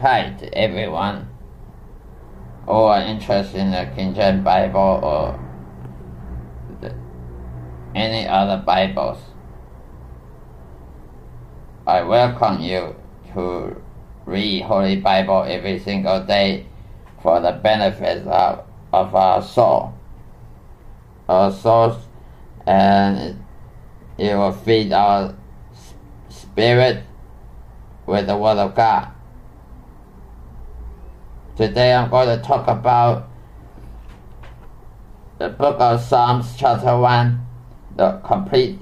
fight everyone who are interested in the King James Bible or any other Bibles. I welcome you to read Holy Bible every single day for the benefit of, of our soul. Our souls and it will feed our spirit with the Word of God. Today I'm going to talk about the book of Psalms, chapter 1, the complete,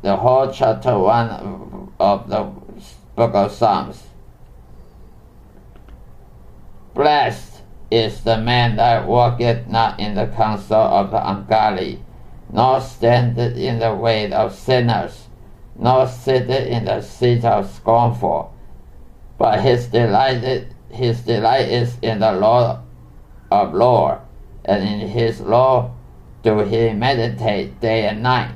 the whole chapter 1 of the book of Psalms. Blessed is the man that walketh not in the counsel of the ungodly, nor standeth in the way of sinners, nor sitteth in the seat of scornful. But his delight, his delight is in the law of Lord, and in his law do he meditate day and night.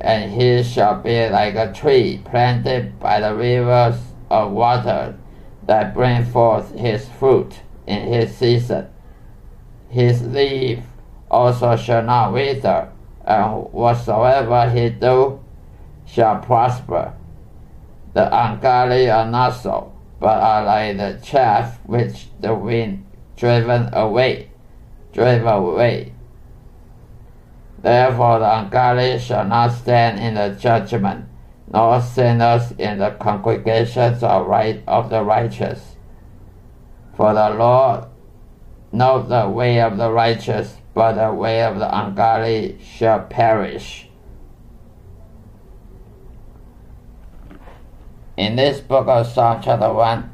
And he shall be like a tree planted by the rivers of water that bring forth his fruit in his season. His leaf also shall not wither, and whatsoever he do shall prosper. The ungodly are not so, but are like the chaff which the wind driven away, driven away. Therefore the ungodly shall not stand in the judgment, nor sinners in the congregations of right of the righteous. For the Lord knows the way of the righteous, but the way of the ungodly shall perish. In this book of Psalm chapter 1,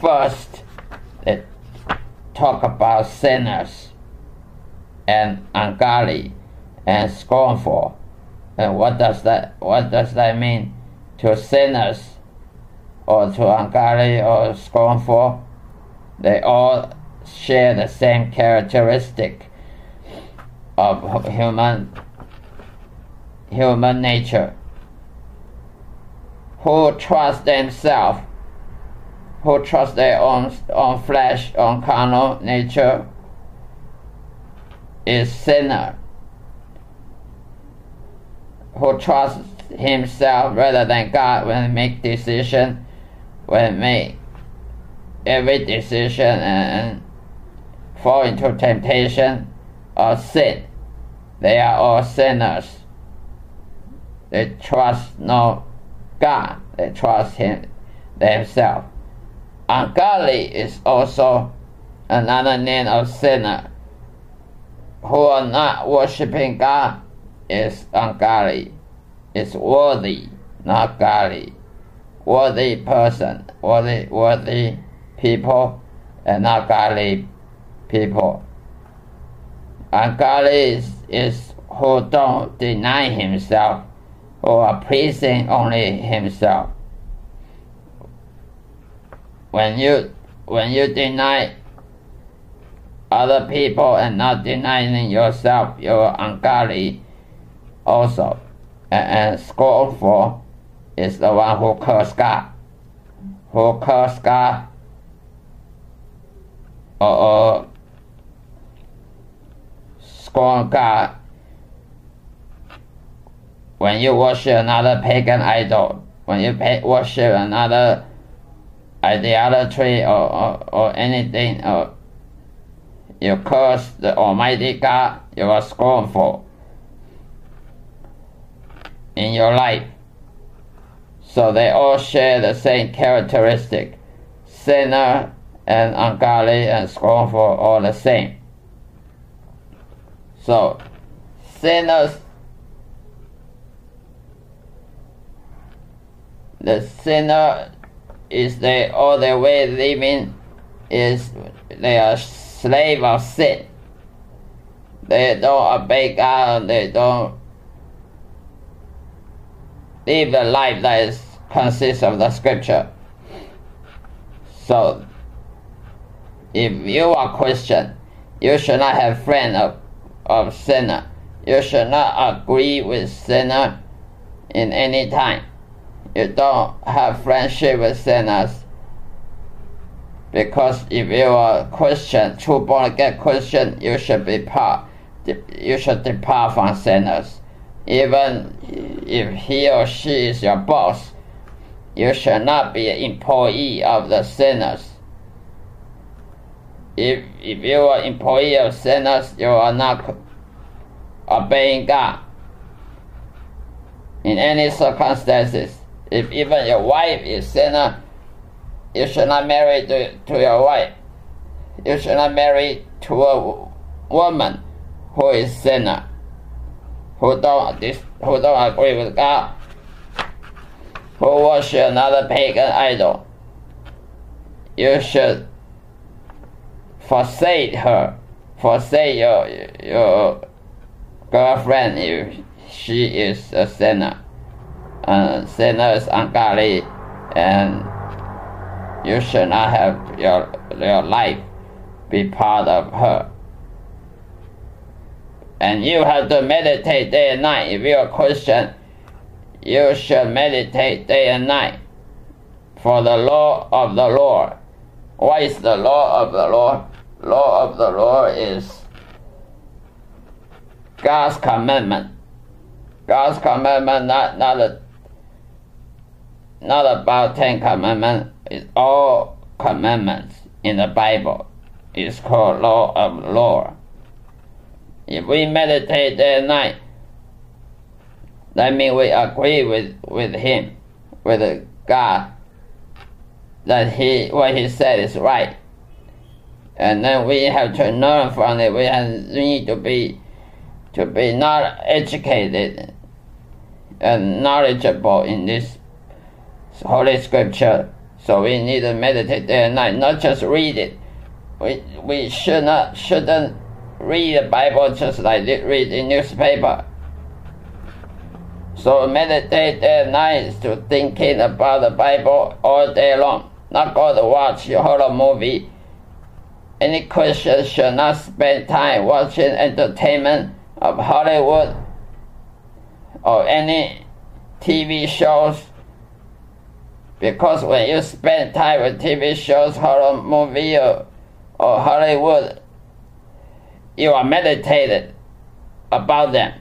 first it talk about sinners and ungodly and scornful. And what does that what does that mean to sinners or to ungodly or scornful? They all share the same characteristic of human human nature. Who trust themselves, who trust their own own flesh, own carnal nature, is sinner. Who trusts himself rather than God when make decision, when make every decision and fall into temptation or sin. They are all sinners. They trust no God. They trust Him themselves. Ungodly is also another name of sinner. Who are not worshiping God is ungodly. Is worthy, not godly. Worthy person, worthy, worthy people, and not godly people. Ungodly is, is who don't deny himself, are pleasing only himself. When you when you deny other people and not denying yourself, you're ungodly also. And, and scornful is the one who curse God. Who curse God or, or scorn God when you worship another pagan idol, when you worship another idolatry or, or, or anything, or you curse the Almighty God, you are scornful in your life. So they all share the same characteristic. Sinner and ungodly and scornful all the same. So sinners the sinner is they all their way living is they are slave of sin. They don't obey God, they don't live a life that is, consists of the scripture. So, if you are Christian, you should not have friend of, of sinner. You should not agree with sinner in any time. You don't have friendship with sinners. Because if you are Christian, true born again Christian, you should be part. You should depart from sinners. Even if he or she is your boss, you should not be an employee of the sinners. If if you are employee of sinners, you are not obeying God in any circumstances. If even your wife is sinner, you should not marry to, to your wife. You should not marry to a woman who is sinner, who don't who don't agree with God, who worship another pagan idol. You should forsake her, forsake your your girlfriend if she is a sinner. Uh, sinner is ungodly, and you should not have your your life be part of her. And you have to meditate day and night. If you're a Christian, you should meditate day and night for the law of the Lord. What is the law of the Lord? Law of the Lord is God's commandment. God's commandment, not not a, not about Ten Commandments. It's all commandments in the Bible. It's called law of law. If we meditate day and night, that means we agree with, with Him, with God, that He what He said is right. And then we have to learn from it. We, have, we need to be to be not educated and knowledgeable in this holy scripture. So we need to meditate day and night, not just read it. We we should not shouldn't read the Bible just like read the newspaper. So meditate day and night to thinking about the Bible all day long. Not go to watch your horror movie. Any Christian should not spend time watching entertainment of Hollywood or any TV shows because when you spend time with TV shows, horror movie or, or Hollywood, you are meditated about them.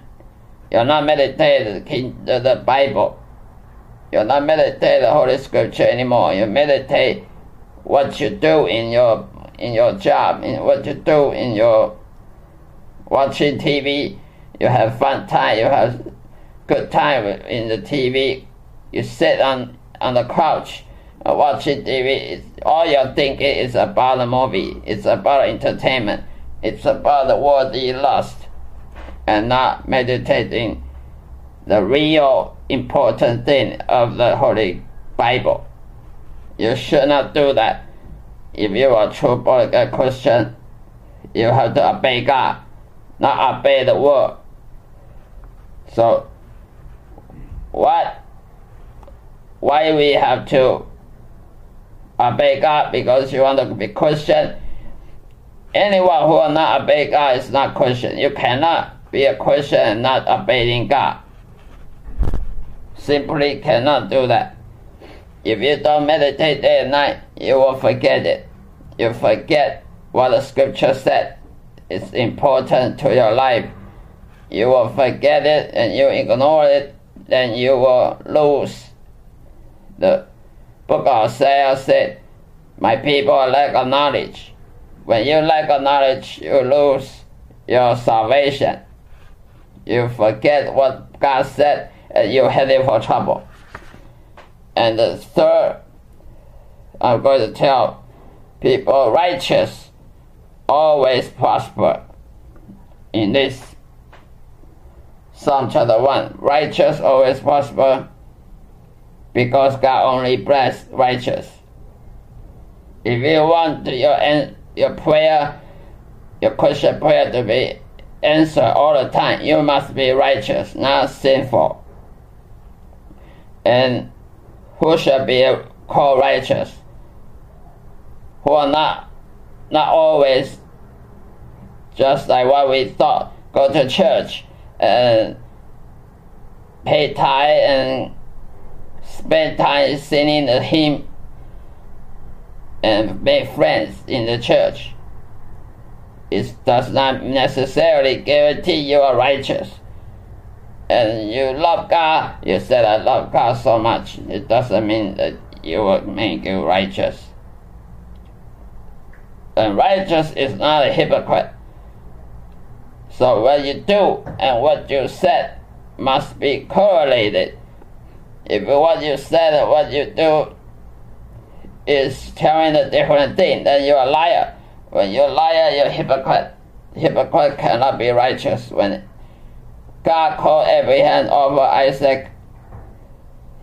You're not meditated the, the Bible. You're not meditating the Holy Scripture anymore. You meditate what you do in your in your job, in what you do in your watching TV, you have fun time, you have good time in the TV. You sit on on the couch uh, watching TV. It's, all you're thinking is about the movie. It's about entertainment. It's about the worldly lust, and not meditating the real important thing of the Holy Bible. You should not do that. If you are a true born Christian, you have to obey God not obey the world. So, what? Why we have to uh, obey God? Because you want to be Christian. Anyone who will not obey God is not Christian. You cannot be a Christian and not obeying God. Simply cannot do that. If you don't meditate day and night, you will forget it. You forget what the scripture said is important to your life, you will forget it and you ignore it, then you will lose. The book of Isaiah said, My people lack of knowledge. When you lack of knowledge, you lose your salvation. You forget what God said and you're headed for trouble. And the third, I'm going to tell people righteous always prosper. In this Psalm chapter 1, righteous always prosper because God only bless righteous. If you want your your prayer, your Christian prayer to be answered all the time, you must be righteous, not sinful. And who shall be called righteous? Who are not not always just like what we thought. Go to church and pay tithe and spend time singing the hymn and make friends in the church. It does not necessarily guarantee you are righteous. And you love God, you said, I love God so much. It doesn't mean that you will make you righteous. And righteous is not a hypocrite. So what you do and what you said must be correlated. If what you said what you do is telling a different thing, then you're a liar. When you're a liar, you're a hypocrite. Hypocrite cannot be righteous. When God called Abraham over Isaac,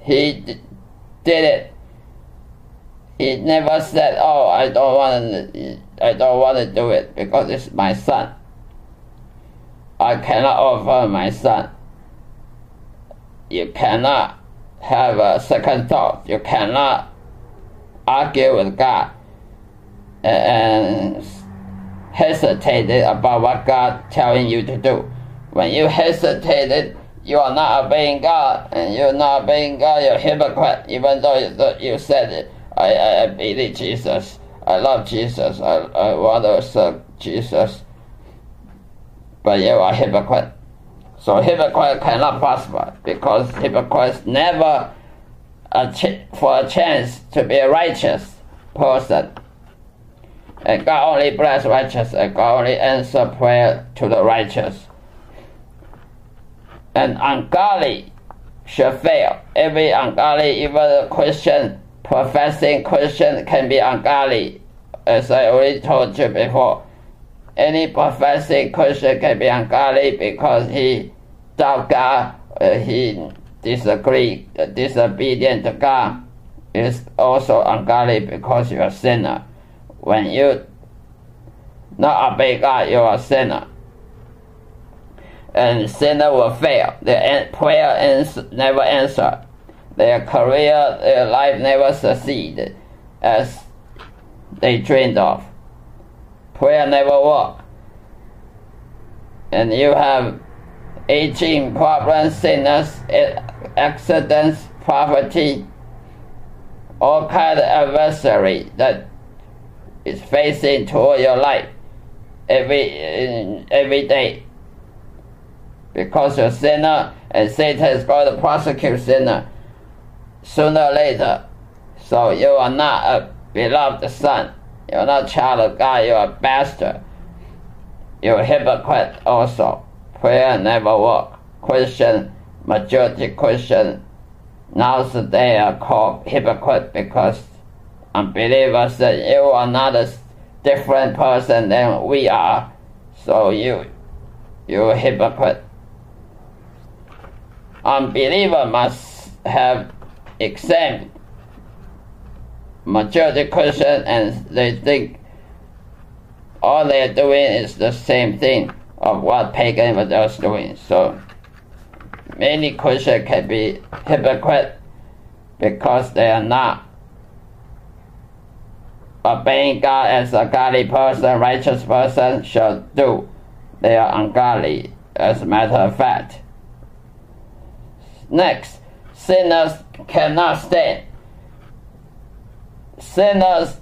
he did it. He never said, "Oh, I don't want to. I don't want to do it because it's my son. I cannot offer my son." You cannot have a second thought. You cannot argue with God and hesitated about what God telling you to do. When you hesitated, you are not obeying God, and you're not obeying God, you're a hypocrite, even though you, you said it. I, I, I believe Jesus. I love Jesus. I, I want to serve Jesus. But you are a hypocrite. So hypocrite cannot prosper because hypocrites never a ch- for a chance to be a righteous person. And God only bless righteous and God only answer prayer to the righteous. And ungodly should fail. Every ungodly, even a Christian, professing Christian can be ungodly. As I already told you before. Any professing Christian can be ungodly because he God, uh, he disagree, uh, disobedient to God is also ungodly because you're a sinner. When you not obey God, you're a sinner. And sinner will fail. Their prayer ends, never answer. Their career, their life never succeed as they dreamed of. Prayer never work. And you have aging problems, sickness, accidents, poverty, all kind of adversary that is facing toward your life every every day. Because you're sinner and Satan is going to prosecute sinner sooner or later. So you are not a beloved son. You're not child of God, you're a bastard. You're a hypocrite also prayer never work. Christian, majority Christian, nowadays are called hypocrite because unbelievers say you are not a different person than we are, so you, you're hypocrite. Unbeliever must have exempt majority Christian and they think all they're doing is the same thing of what pagan was doing. So many Christians can be hypocrite because they are not obeying God as a godly person, righteous person should do. They are ungodly, as a matter of fact. Next, sinners cannot stand. Sinners,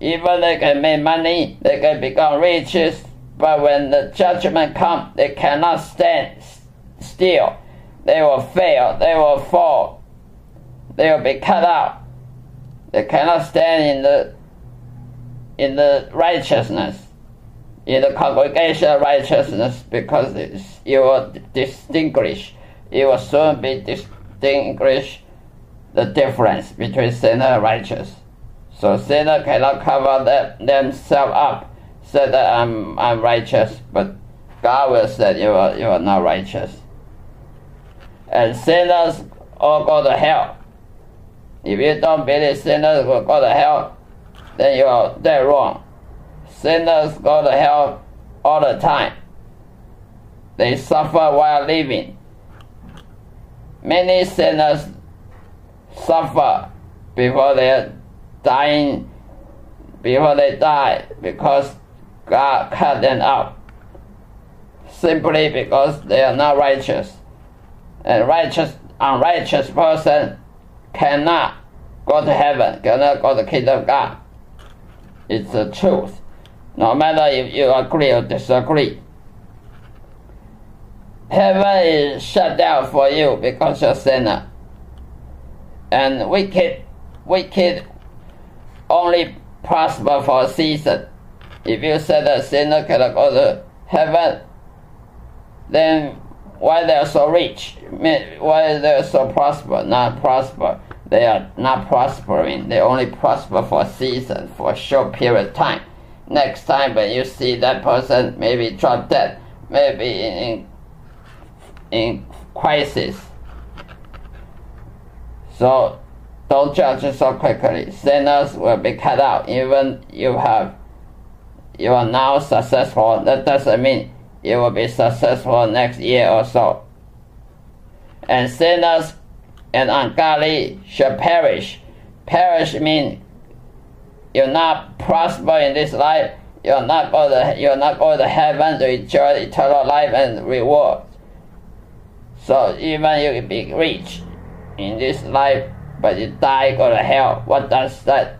even they can make money, they can become riches, but when the judgment comes, they cannot stand still. They will fail. They will fall. They will be cut out. They cannot stand in the in the righteousness, in the congregation righteousness, because you will distinguish. You will soon be distinguish the difference between sinner and righteous. So sinner cannot cover them, themselves up say that I'm I'm righteous, but God will say you are you are not righteous. And sinners all go to hell. If you don't believe sinners will go to hell, then you are dead wrong. Sinners go to hell all the time. They suffer while living. Many sinners suffer before they're dying, before they die, because God cut them out simply because they are not righteous. And righteous, unrighteous person cannot go to heaven, cannot go to the kingdom of God. It's the truth. No matter if you agree or disagree. Heaven is shut down for you because you're a sinner. And wicked, wicked only prosper for a season. If you say a sinner cannot go to heaven, then why they're so rich? Why they're so prosper? Not prosper. They are not prospering. They only prosper for a season, for a short period of time. Next time when you see that person maybe drop dead, maybe in, in crisis. So don't judge so quickly. Sinners will be cut out. Even you have you are now successful. That doesn't mean you will be successful next year or so. And sinners and ungodly shall perish. Perish means you're not prosper in this life. You're not go to you're not going to heaven to enjoy eternal life and reward. So even you can be rich in this life, but you die go to hell. What does that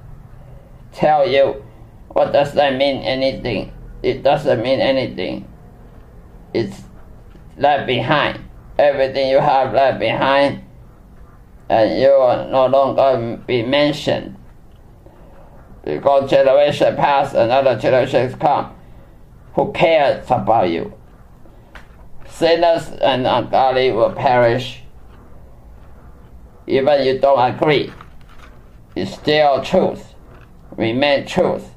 tell you? What does that mean? Anything? It doesn't mean anything. It's left behind. Everything you have left behind and you will no longer be mentioned. Because generation pass, another generation come. Who cares about you? Sinners and ungodly will perish. Even you don't agree, it's still truth. Remain truth.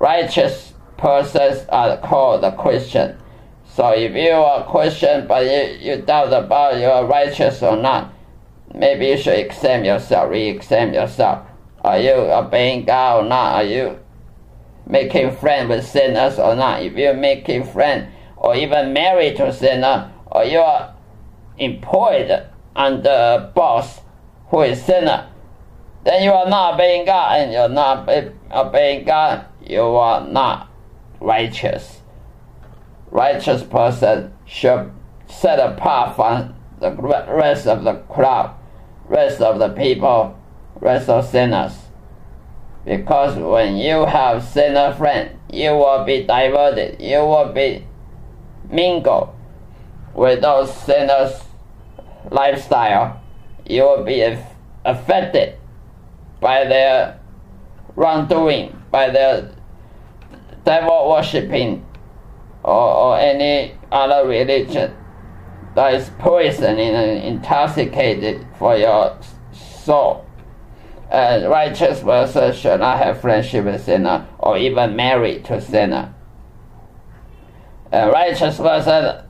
Righteous persons are called a Christian. So if you are a Christian but you, you doubt about you are righteous or not, maybe you should examine yourself, re-examine yourself. Are you obeying God or not? Are you making friends with sinners or not? If you're making friends or even married to a sinner, or you are employed under a boss who is sinner, then you are not obeying God and you're not obeying God, you are not righteous. Righteous person should set apart from the rest of the crowd rest of the people, rest of sinners. Because when you have sinner friend, you will be diverted, you will be mingled with those sinners' lifestyle. You will be affected by their wrongdoing, by their devil worshipping, or, or any other religion that is poisoning and intoxicated for your soul. A righteous person should not have friendship with sinner or even marry to sinner. A righteous person,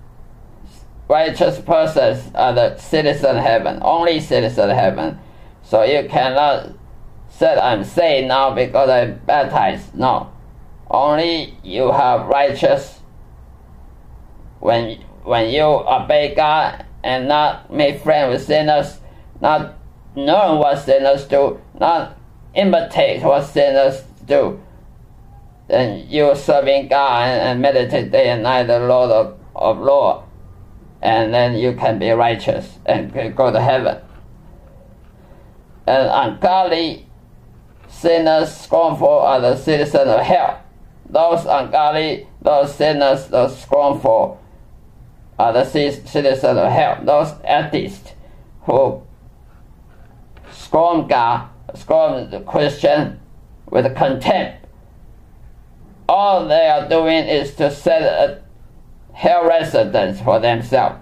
righteous persons are the citizen heaven, only citizen heaven. So you cannot say I'm saved now because I'm baptized. No, only you have righteous when when you obey God and not make friends with sinners, not knowing what sinners do, not imitate what sinners do, then you serving God and, and meditate day and night the Lord of, of law, and then you can be righteous and go to heaven. And ungodly sinners scornful are the citizens of hell. Those ungodly, those sinners, those scornful are the citizens of hell, those atheists who scorn God, scorn the Christian with contempt. All they are doing is to set a hell residence for themselves.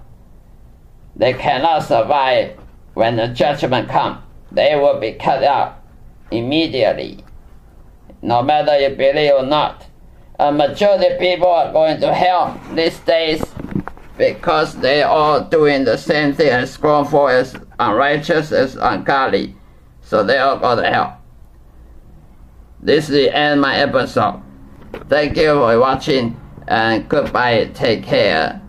They cannot survive when the judgment comes. They will be cut out immediately, no matter you believe or not. A majority of people are going to hell these days because they are doing the same thing as scornful as unrighteous as ungodly. So they all go to hell. This is the end of my episode. Thank you for watching and goodbye. Take care.